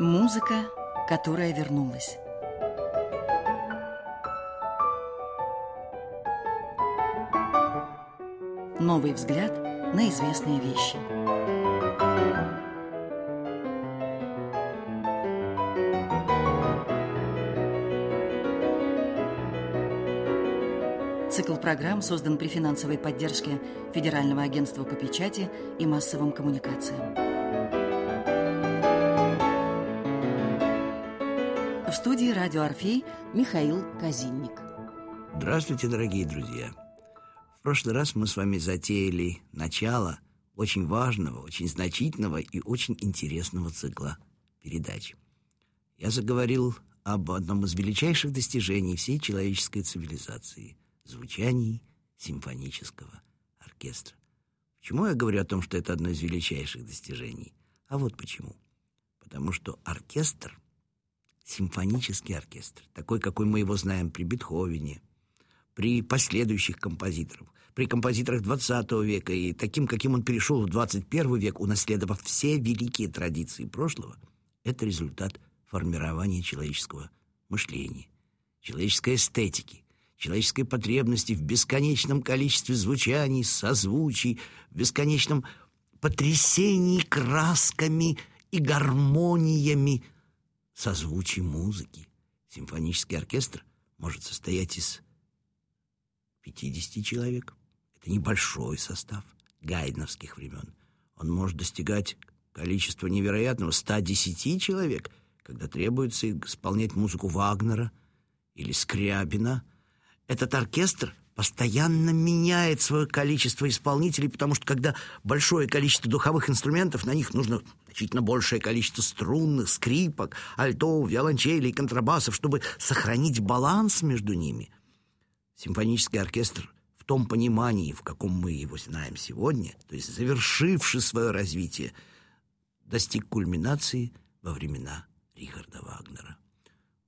Музыка, которая вернулась. Новый взгляд на известные вещи. Цикл программ создан при финансовой поддержке Федерального агентства по печати и массовым коммуникациям. В студии «Радио Орфей» Михаил Казинник. Здравствуйте, дорогие друзья! В прошлый раз мы с вами затеяли начало очень важного, очень значительного и очень интересного цикла передач. Я заговорил об одном из величайших достижений всей человеческой цивилизации — звучании симфонического оркестра. Почему я говорю о том, что это одно из величайших достижений? А вот почему. Потому что оркестр — симфонический оркестр, такой, какой мы его знаем при Бетховене, при последующих композиторах, при композиторах XX века и таким, каким он перешел в XXI век, унаследовав все великие традиции прошлого, это результат формирования человеческого мышления, человеческой эстетики, человеческой потребности в бесконечном количестве звучаний, созвучий, в бесконечном потрясении красками и гармониями созвучий музыки. Симфонический оркестр может состоять из 50 человек. Это небольшой состав гайдновских времен. Он может достигать количества невероятного 110 человек, когда требуется исполнять музыку Вагнера или Скрябина. Этот оркестр постоянно меняет свое количество исполнителей, потому что когда большое количество духовых инструментов, на них нужно значительно большее количество струнных, скрипок, альтов, виолончелей, контрабасов, чтобы сохранить баланс между ними. Симфонический оркестр в том понимании, в каком мы его знаем сегодня, то есть завершивший свое развитие, достиг кульминации во времена Рихарда Вагнера.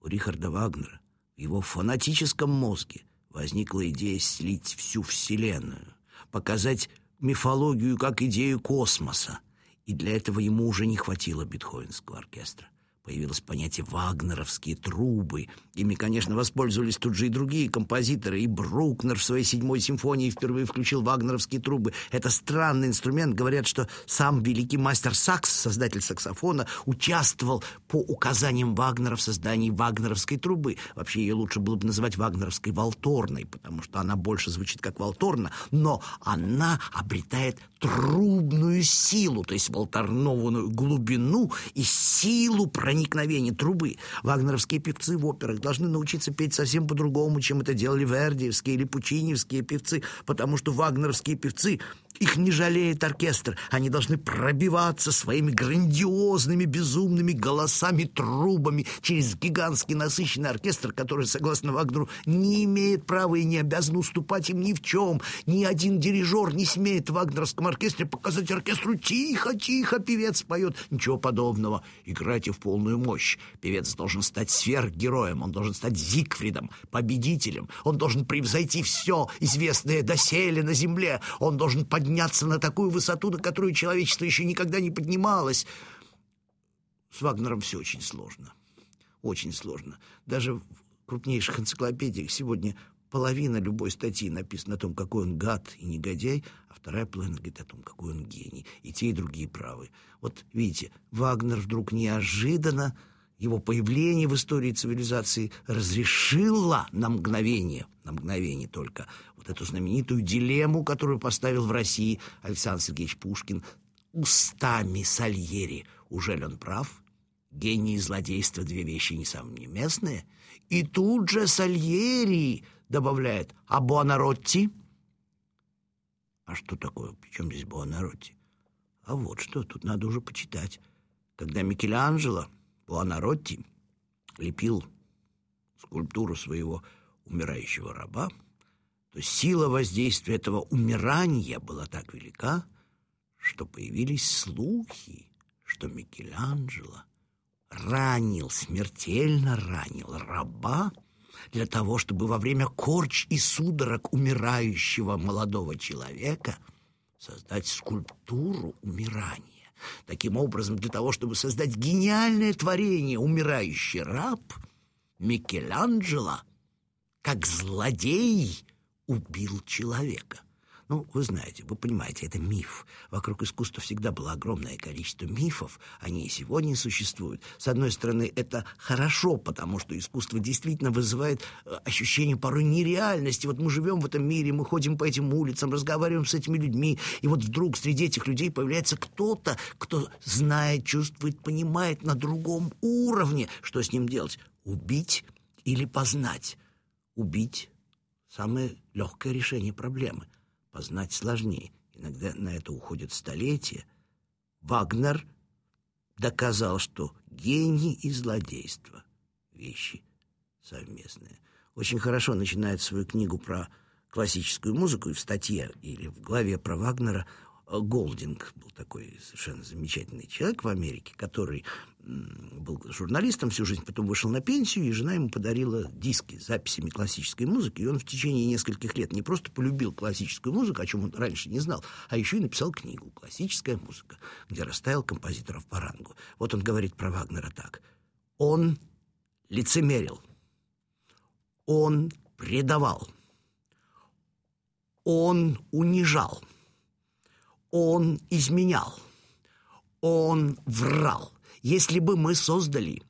У Рихарда Вагнера в его фанатическом мозге – возникла идея слить всю Вселенную, показать мифологию как идею космоса, и для этого ему уже не хватило Бетховенского оркестра появилось понятие «вагнеровские трубы». Ими, конечно, воспользовались тут же и другие композиторы. И Брукнер в своей седьмой симфонии впервые включил вагнеровские трубы. Это странный инструмент. Говорят, что сам великий мастер Сакс, создатель саксофона, участвовал по указаниям Вагнера в создании вагнеровской трубы. Вообще ее лучше было бы называть вагнеровской волторной, потому что она больше звучит как волторна, но она обретает трубную силу, то есть волторновую глубину и силу проникновения проникновение трубы. Вагнеровские певцы в операх должны научиться петь совсем по-другому, чем это делали вердиевские или пучиневские певцы, потому что вагнеровские певцы их не жалеет оркестр. Они должны пробиваться своими грандиозными, безумными голосами, трубами через гигантский насыщенный оркестр, который, согласно Вагнеру, не имеет права и не обязан уступать им ни в чем. Ни один дирижер не смеет в вагнеровском оркестре показать оркестру «Тихо, тихо, певец поет». Ничего подобного. Играйте в полную мощь. Певец должен стать сверхгероем, он должен стать Зигфридом, победителем. Он должен превзойти все известное доселе на земле. Он должен подняться на такую высоту, на которую человечество еще никогда не поднималось. С Вагнером все очень сложно. Очень сложно. Даже в крупнейших энциклопедиях сегодня половина любой статьи написана о том, какой он гад и негодяй, а вторая половина говорит о том, какой он гений. И те, и другие правы. Вот видите, Вагнер вдруг неожиданно его появление в истории цивилизации разрешило на мгновение, на мгновение только, вот эту знаменитую дилемму, которую поставил в России Александр Сергеевич Пушкин устами Сальери. Уже ли он прав? Гений и злодейство — две вещи не самые местные. И тут же Сальери добавляет «А Буонаротти?» А что такое? Причем здесь Буонаротти? А вот что, тут надо уже почитать. Когда Микеланджело Буонаротти лепил скульптуру своего умирающего раба, то сила воздействия этого умирания была так велика, что появились слухи, что Микеланджело ранил, смертельно ранил раба для того, чтобы во время корч и судорог умирающего молодого человека создать скульптуру умирания Таким образом, для того, чтобы создать гениальное творение «Умирающий раб», Микеланджело, как злодей, убил человека. Ну, вы знаете, вы понимаете, это миф. Вокруг искусства всегда было огромное количество мифов. Они и сегодня существуют. С одной стороны, это хорошо, потому что искусство действительно вызывает э, ощущение порой нереальности. Вот мы живем в этом мире, мы ходим по этим улицам, разговариваем с этими людьми, и вот вдруг среди этих людей появляется кто-то, кто знает, чувствует, понимает на другом уровне, что с ним делать. Убить или познать? Убить – самое легкое решение проблемы – познать сложнее. Иногда на это уходят столетия. Вагнер доказал, что гений и злодейство — вещи совместные. Очень хорошо начинает свою книгу про классическую музыку, и в статье или в главе про Вагнера Голдинг был такой совершенно замечательный человек в Америке, который был журналистом всю жизнь, потом вышел на пенсию, и жена ему подарила диски с записями классической музыки, и он в течение нескольких лет не просто полюбил классическую музыку, о чем он раньше не знал, а еще и написал книгу «Классическая музыка», где расставил композиторов по рангу. Вот он говорит про Вагнера так. Он лицемерил, он предавал, он унижал, он изменял, он врал. Если бы мы создали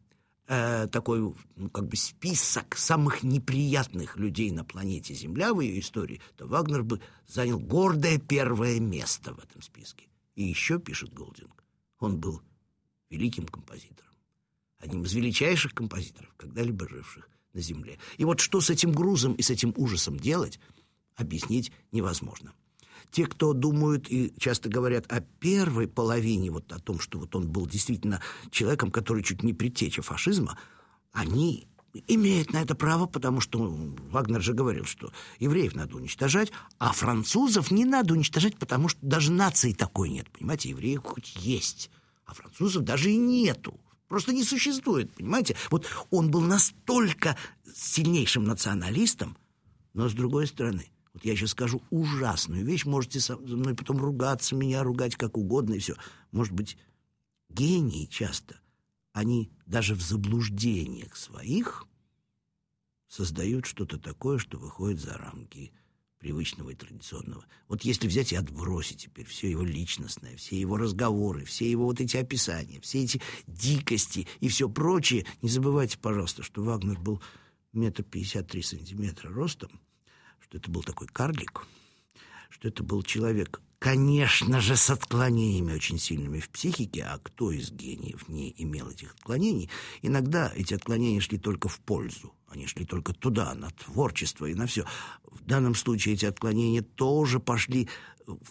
э, такой ну, как бы список самых неприятных людей на планете Земля в ее истории, то Вагнер бы занял гордое первое место в этом списке. И еще, пишет Голдинг, он был великим композитором, одним из величайших композиторов, когда-либо живших на Земле. И вот что с этим грузом и с этим ужасом делать, объяснить невозможно. Те, кто думают и часто говорят о первой половине, вот о том, что вот он был действительно человеком, который чуть не предтеча фашизма, они имеют на это право, потому что Вагнер же говорил, что евреев надо уничтожать, а французов не надо уничтожать, потому что даже нации такой нет. Понимаете, евреев хоть есть, а французов даже и нету. Просто не существует, понимаете? Вот он был настолько сильнейшим националистом, но с другой стороны, вот я сейчас скажу ужасную вещь, можете со мной потом ругаться, меня ругать как угодно и все. Может быть, гении часто, они даже в заблуждениях своих создают что-то такое, что выходит за рамки привычного и традиционного. Вот если взять и отбросить теперь все его личностное, все его разговоры, все его вот эти описания, все эти дикости и все прочее, не забывайте, пожалуйста, что Вагнер был метр пятьдесят три сантиметра ростом, что это был такой карлик, что это был человек, конечно же, с отклонениями очень сильными в психике, а кто из гениев не имел этих отклонений, иногда эти отклонения шли только в пользу, они шли только туда, на творчество и на все. В данном случае эти отклонения тоже пошли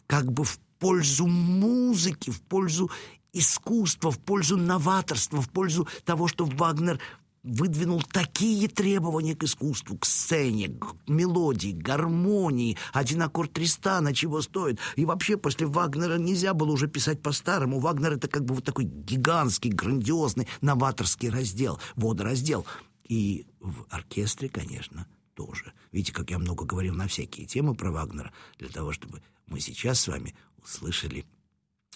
как бы в пользу музыки, в пользу искусства, в пользу новаторства, в пользу того, что Вагнер выдвинул такие требования к искусству, к сцене, к мелодии, к гармонии. Один аккорд Тристана чего стоит. И вообще после Вагнера нельзя было уже писать по-старому. Вагнер это как бы вот такой гигантский, грандиозный новаторский раздел, водораздел. И в оркестре, конечно, тоже. Видите, как я много говорил на всякие темы про Вагнера, для того, чтобы мы сейчас с вами услышали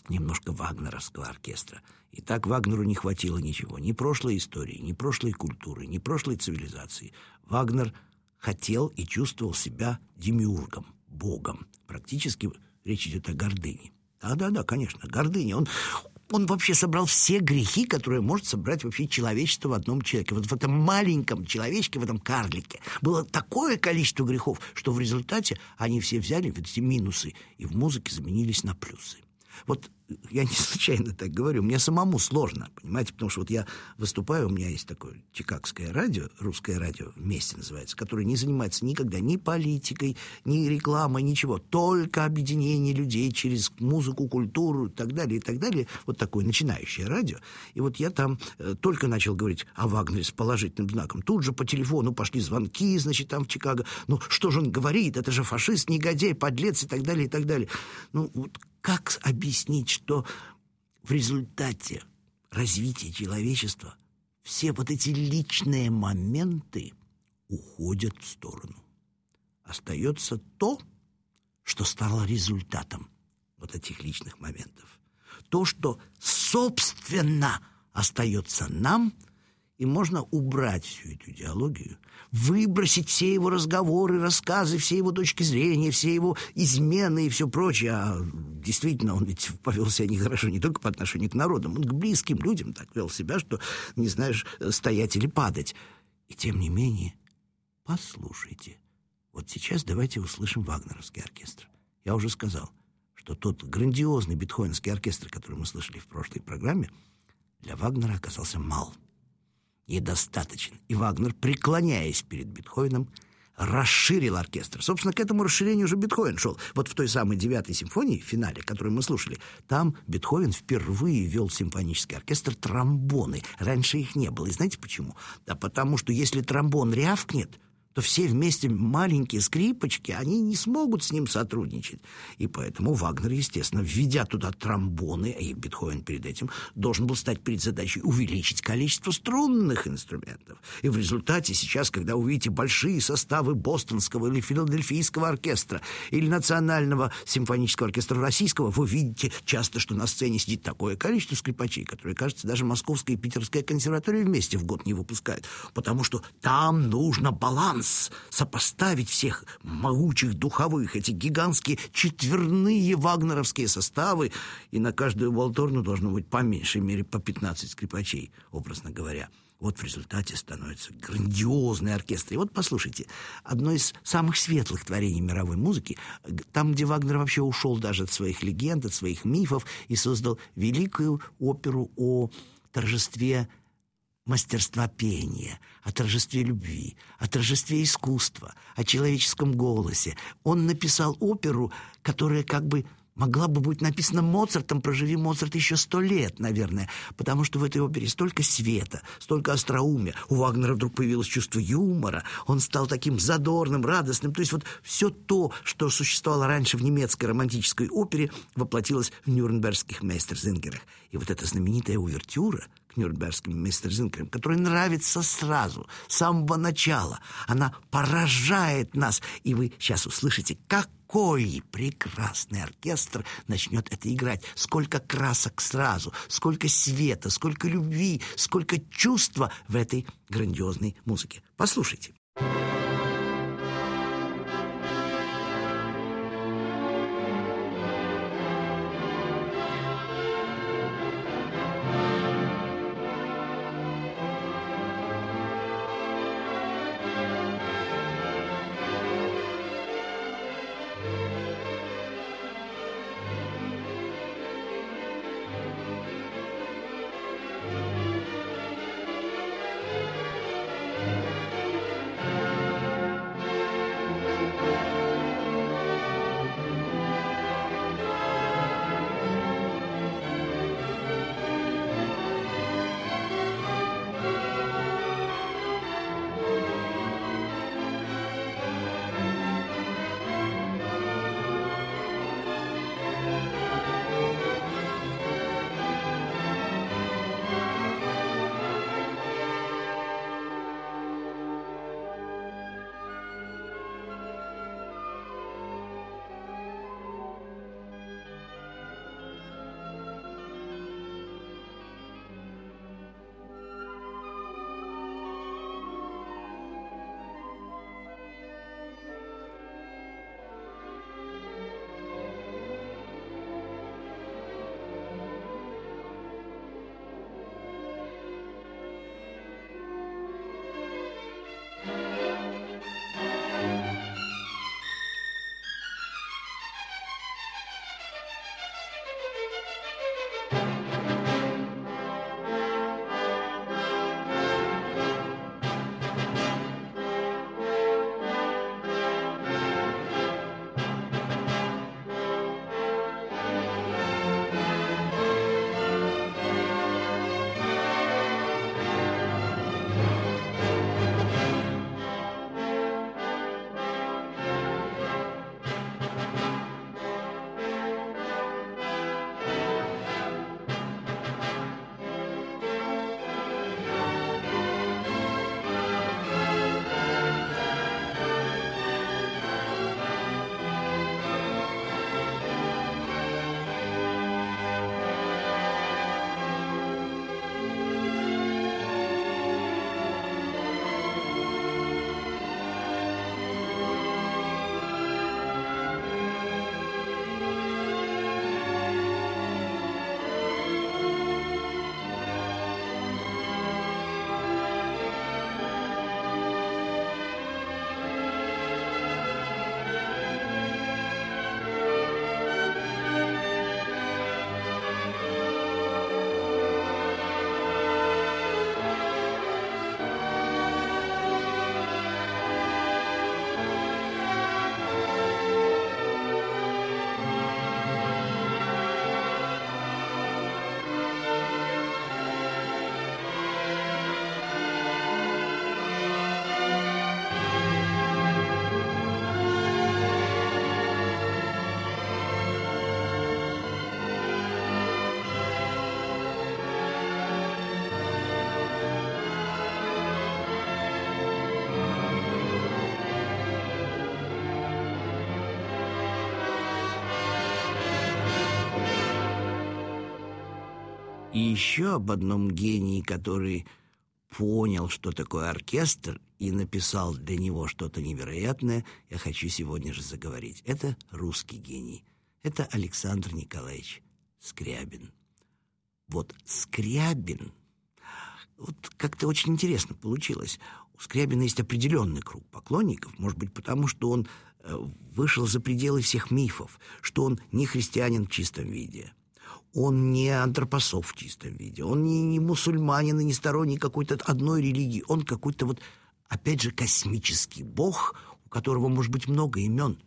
немножко вагнеровского оркестра. И так Вагнеру не хватило ничего. Ни прошлой истории, ни прошлой культуры, ни прошлой цивилизации. Вагнер хотел и чувствовал себя демиургом, богом. Практически речь идет о гордыне. Да-да-да, конечно, гордыня. Он, он вообще собрал все грехи, которые может собрать вообще человечество в одном человеке. Вот в этом маленьком человечке, в этом карлике было такое количество грехов, что в результате они все взяли вот эти минусы и в музыке заменились на плюсы. Вот я не случайно так говорю, мне самому сложно, понимаете, потому что вот я выступаю, у меня есть такое чикагское радио, русское радио вместе называется, которое не занимается никогда ни политикой, ни рекламой, ничего, только объединение людей через музыку, культуру и так далее, и так далее. Вот такое начинающее радио. И вот я там э, только начал говорить о Вагнере с положительным знаком. Тут же по телефону пошли звонки, значит, там в Чикаго. Ну, что же он говорит? Это же фашист, негодяй, подлец и так далее, и так далее. Ну, вот как объяснить, что в результате развития человечества все вот эти личные моменты уходят в сторону? Остается то, что стало результатом вот этих личных моментов. то, что собственно остается нам – и можно убрать всю эту идеологию, выбросить все его разговоры, рассказы, все его точки зрения, все его измены и все прочее. А действительно, он ведь повел себя нехорошо не только по отношению к народам, он к близким людям так вел себя, что не знаешь, стоять или падать. И тем не менее, послушайте. Вот сейчас давайте услышим вагнеровский оркестр. Я уже сказал, что тот грандиозный бетховенский оркестр, который мы слышали в прошлой программе, для Вагнера оказался мал недостаточен. И Вагнер, преклоняясь перед Бетховеном, расширил оркестр. Собственно, к этому расширению уже Бетховен шел. Вот в той самой девятой симфонии, в финале, которую мы слушали, там Бетховен впервые вел симфонический оркестр тромбоны. Раньше их не было. И знаете почему? Да потому что если тромбон рявкнет, то все вместе маленькие скрипочки, они не смогут с ним сотрудничать. И поэтому Вагнер, естественно, введя туда тромбоны, и Бетховен перед этим должен был стать перед задачей увеличить количество струнных инструментов. И в результате сейчас, когда увидите большие составы бостонского или филадельфийского оркестра или национального симфонического оркестра российского, вы видите часто, что на сцене сидит такое количество скрипачей, которые, кажется, даже Московская и Питерская консерватория вместе в год не выпускают, потому что там нужно баланс шанс сопоставить всех могучих духовых, эти гигантские четверные вагнеровские составы, и на каждую волторну должно быть по меньшей мере по 15 скрипачей, образно говоря. Вот в результате становится грандиозный оркестр. И вот послушайте, одно из самых светлых творений мировой музыки, там, где Вагнер вообще ушел даже от своих легенд, от своих мифов и создал великую оперу о торжестве мастерства пения, о торжестве любви, о торжестве искусства, о человеческом голосе. Он написал оперу, которая как бы могла бы быть написана Моцартом, проживи Моцарт еще сто лет, наверное, потому что в этой опере столько света, столько остроумия. У Вагнера вдруг появилось чувство юмора, он стал таким задорным, радостным. То есть вот все то, что существовало раньше в немецкой романтической опере, воплотилось в нюрнбергских мейстерзингерах. И вот эта знаменитая увертюра — нюрнбергским мейстерзинкерам, которая нравится сразу, с самого начала. Она поражает нас, и вы сейчас услышите, какой прекрасный оркестр начнет это играть. Сколько красок сразу, сколько света, сколько любви, сколько чувства в этой грандиозной музыке. Послушайте. И еще об одном гении, который понял, что такое оркестр, и написал для него что-то невероятное, я хочу сегодня же заговорить. Это русский гений. Это Александр Николаевич Скрябин. Вот Скрябин, вот как-то очень интересно получилось. У Скрябина есть определенный круг поклонников, может быть, потому что он э, вышел за пределы всех мифов, что он не христианин в чистом виде, он не антропософ в чистом виде, он не, не мусульманин и не сторонник какой-то одной религии, он какой-то вот, опять же, космический бог, у которого может быть много имен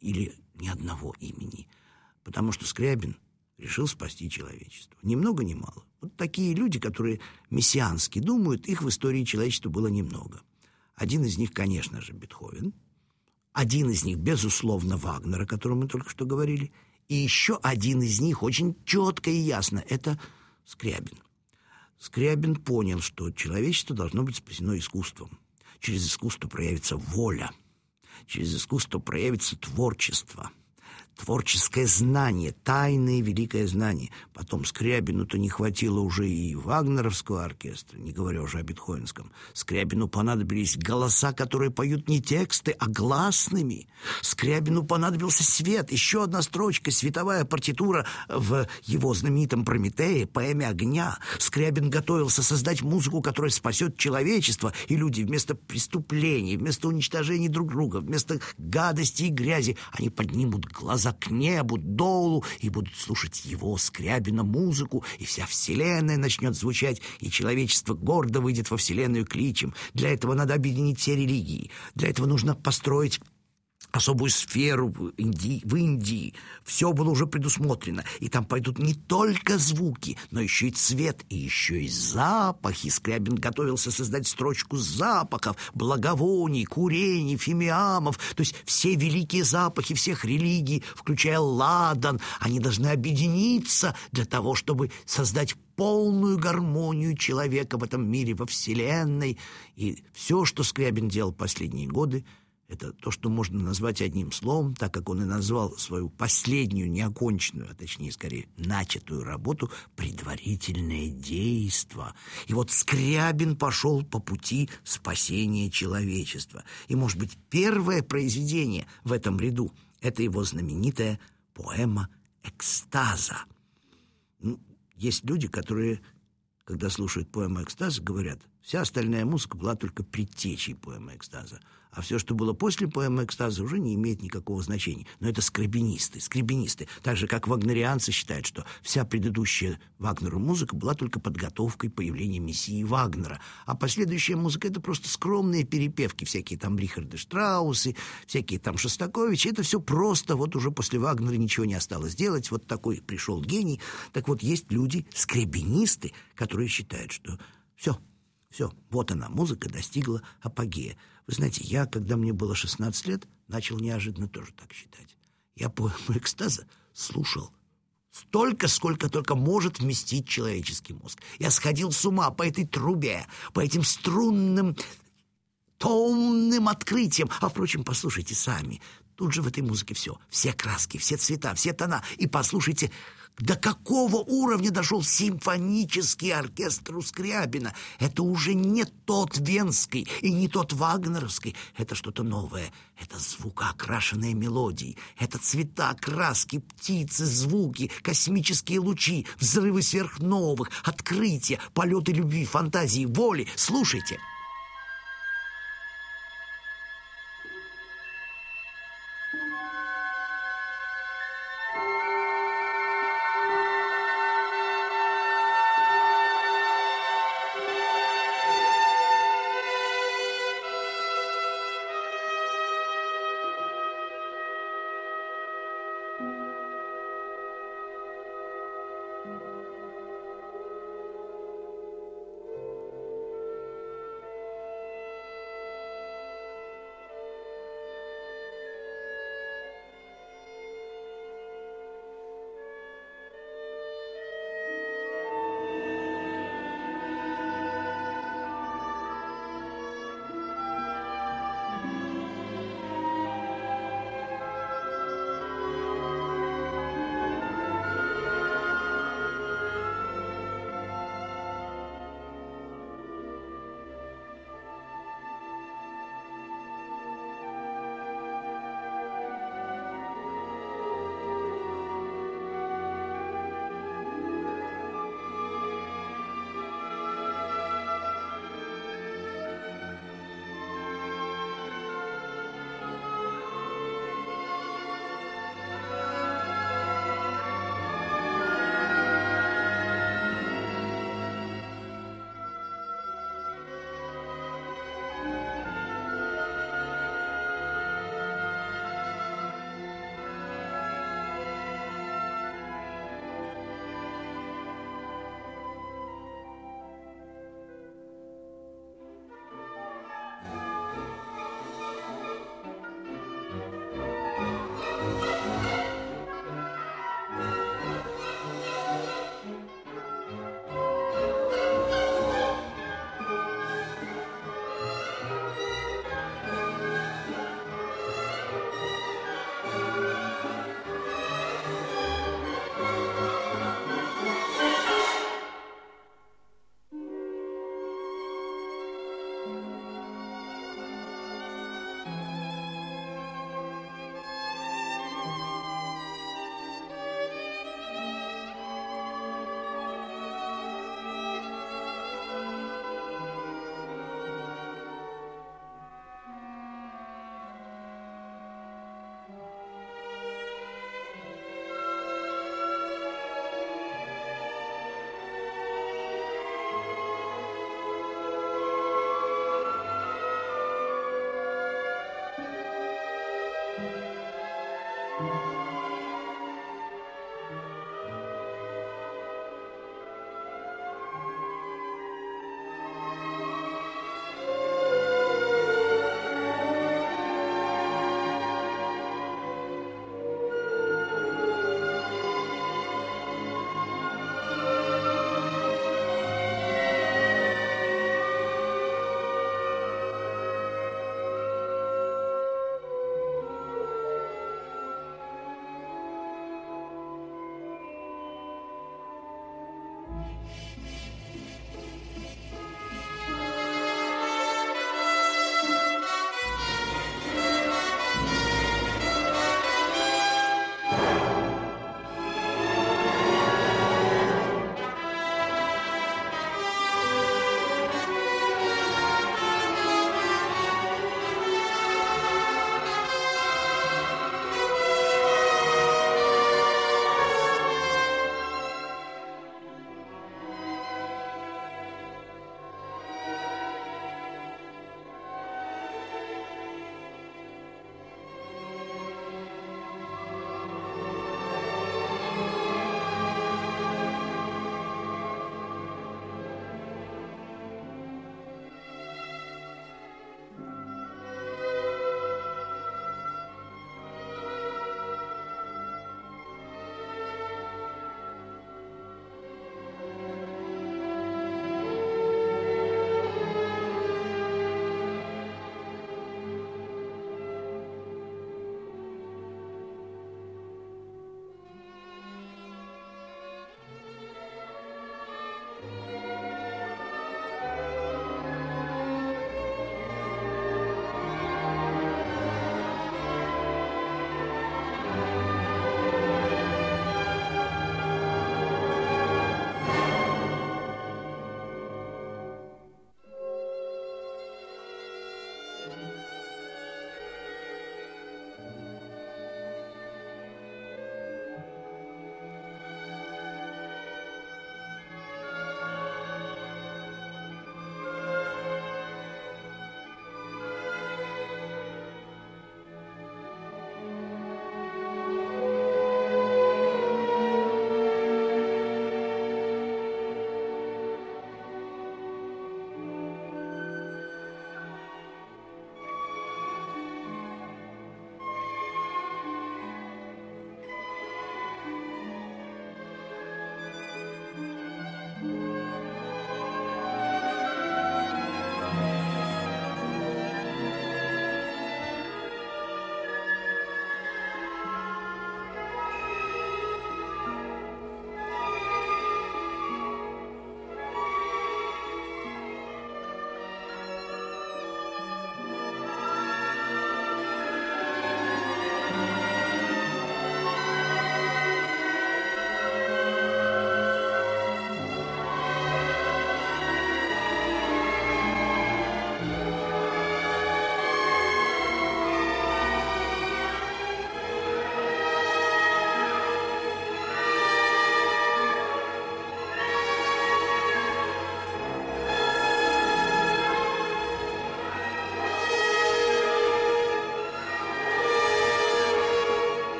или ни одного имени, потому что Скрябин решил спасти человечество. Ни много ни мало. Вот такие люди, которые мессиански думают, их в истории человечества было немного. Один из них, конечно же, Бетховен. Один из них, безусловно, Вагнер, о котором мы только что говорили. И еще один из них очень четко и ясно – это Скрябин. Скрябин понял, что человечество должно быть спасено искусством. Через искусство проявится воля. Через искусство проявится творчество – творческое знание, тайное великое знание. Потом Скрябину-то не хватило уже и Вагнеровского оркестра, не говоря уже о Бетховенском. Скрябину понадобились голоса, которые поют не тексты, а гласными. Скрябину понадобился свет, еще одна строчка, световая партитура в его знаменитом «Прометее», поэме огня. Скрябин готовился создать музыку, которая спасет человечество, и люди вместо преступлений, вместо уничтожения друг друга, вместо гадости и грязи, они поднимут глаза глаза к небу, долу, и будут слушать его, Скрябина, музыку, и вся вселенная начнет звучать, и человечество гордо выйдет во вселенную кличем. Для этого надо объединить все религии. Для этого нужно построить особую сферу в Индии, в Индии. Все было уже предусмотрено, и там пойдут не только звуки, но еще и цвет, и еще и запахи. Скрябин готовился создать строчку запахов, благовоний, курений, фимиамов, то есть все великие запахи всех религий, включая ладан, они должны объединиться для того, чтобы создать полную гармонию человека в этом мире, во Вселенной. И все, что Скрябин делал последние годы – это то, что можно назвать одним словом, так как он и назвал свою последнюю неоконченную, а точнее, скорее, начатую работу «предварительное действо». И вот Скрябин пошел по пути спасения человечества. И, может быть, первое произведение в этом ряду – это его знаменитая поэма «Экстаза». Ну, есть люди, которые, когда слушают поэму «Экстаза», говорят, вся остальная музыка была только предтечей поэмы «Экстаза» а все, что было после поэмы экстаза, уже не имеет никакого значения. Но это скребинисты, скребинисты. Так же, как вагнерианцы считают, что вся предыдущая Вагнеру музыка была только подготовкой появления мессии Вагнера. А последующая музыка — это просто скромные перепевки, всякие там Рихарды Штраусы, всякие там Шостаковичи. Это все просто, вот уже после Вагнера ничего не осталось делать. Вот такой пришел гений. Так вот, есть люди, скребинисты, которые считают, что все, все, вот она, музыка достигла апогея. Вы знаете, я, когда мне было 16 лет, начал неожиданно тоже так считать. Я поэму экстаза слушал столько, сколько только может вместить человеческий мозг. Я сходил с ума по этой трубе, по этим струнным томным открытиям. А, впрочем, послушайте сами. Тут же в этой музыке все. Все краски, все цвета, все тона. И послушайте до какого уровня дошел симфонический оркестр у Скрябина? Это уже не тот венский и не тот вагнеровский. Это что-то новое. Это звукоокрашенные мелодии. Это цвета, краски, птицы, звуки, космические лучи, взрывы сверхновых, открытия, полеты любви, фантазии, воли. Слушайте.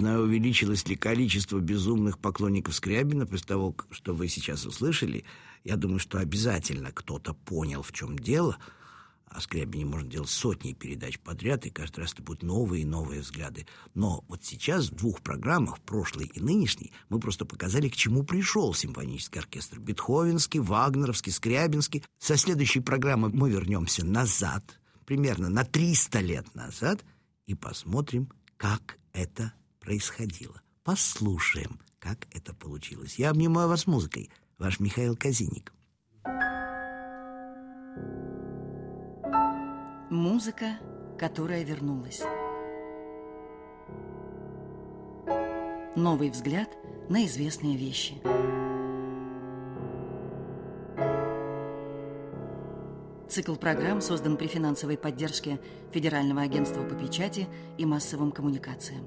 Знаю, увеличилось ли количество безумных поклонников Скрябина после того, что вы сейчас услышали. Я думаю, что обязательно кто-то понял, в чем дело. О Скрябине можно делать сотни передач подряд, и каждый раз это будут новые и новые взгляды. Но вот сейчас в двух программах, прошлой и нынешней, мы просто показали, к чему пришел симфонический оркестр. Бетховенский, Вагнеровский, Скрябинский. Со следующей программы мы вернемся назад, примерно на 300 лет назад, и посмотрим, как это происходило. Послушаем, как это получилось. Я обнимаю вас музыкой. Ваш Михаил Казиник. Музыка, которая вернулась. Новый взгляд на известные вещи. Цикл программ создан при финансовой поддержке Федерального агентства по печати и массовым коммуникациям.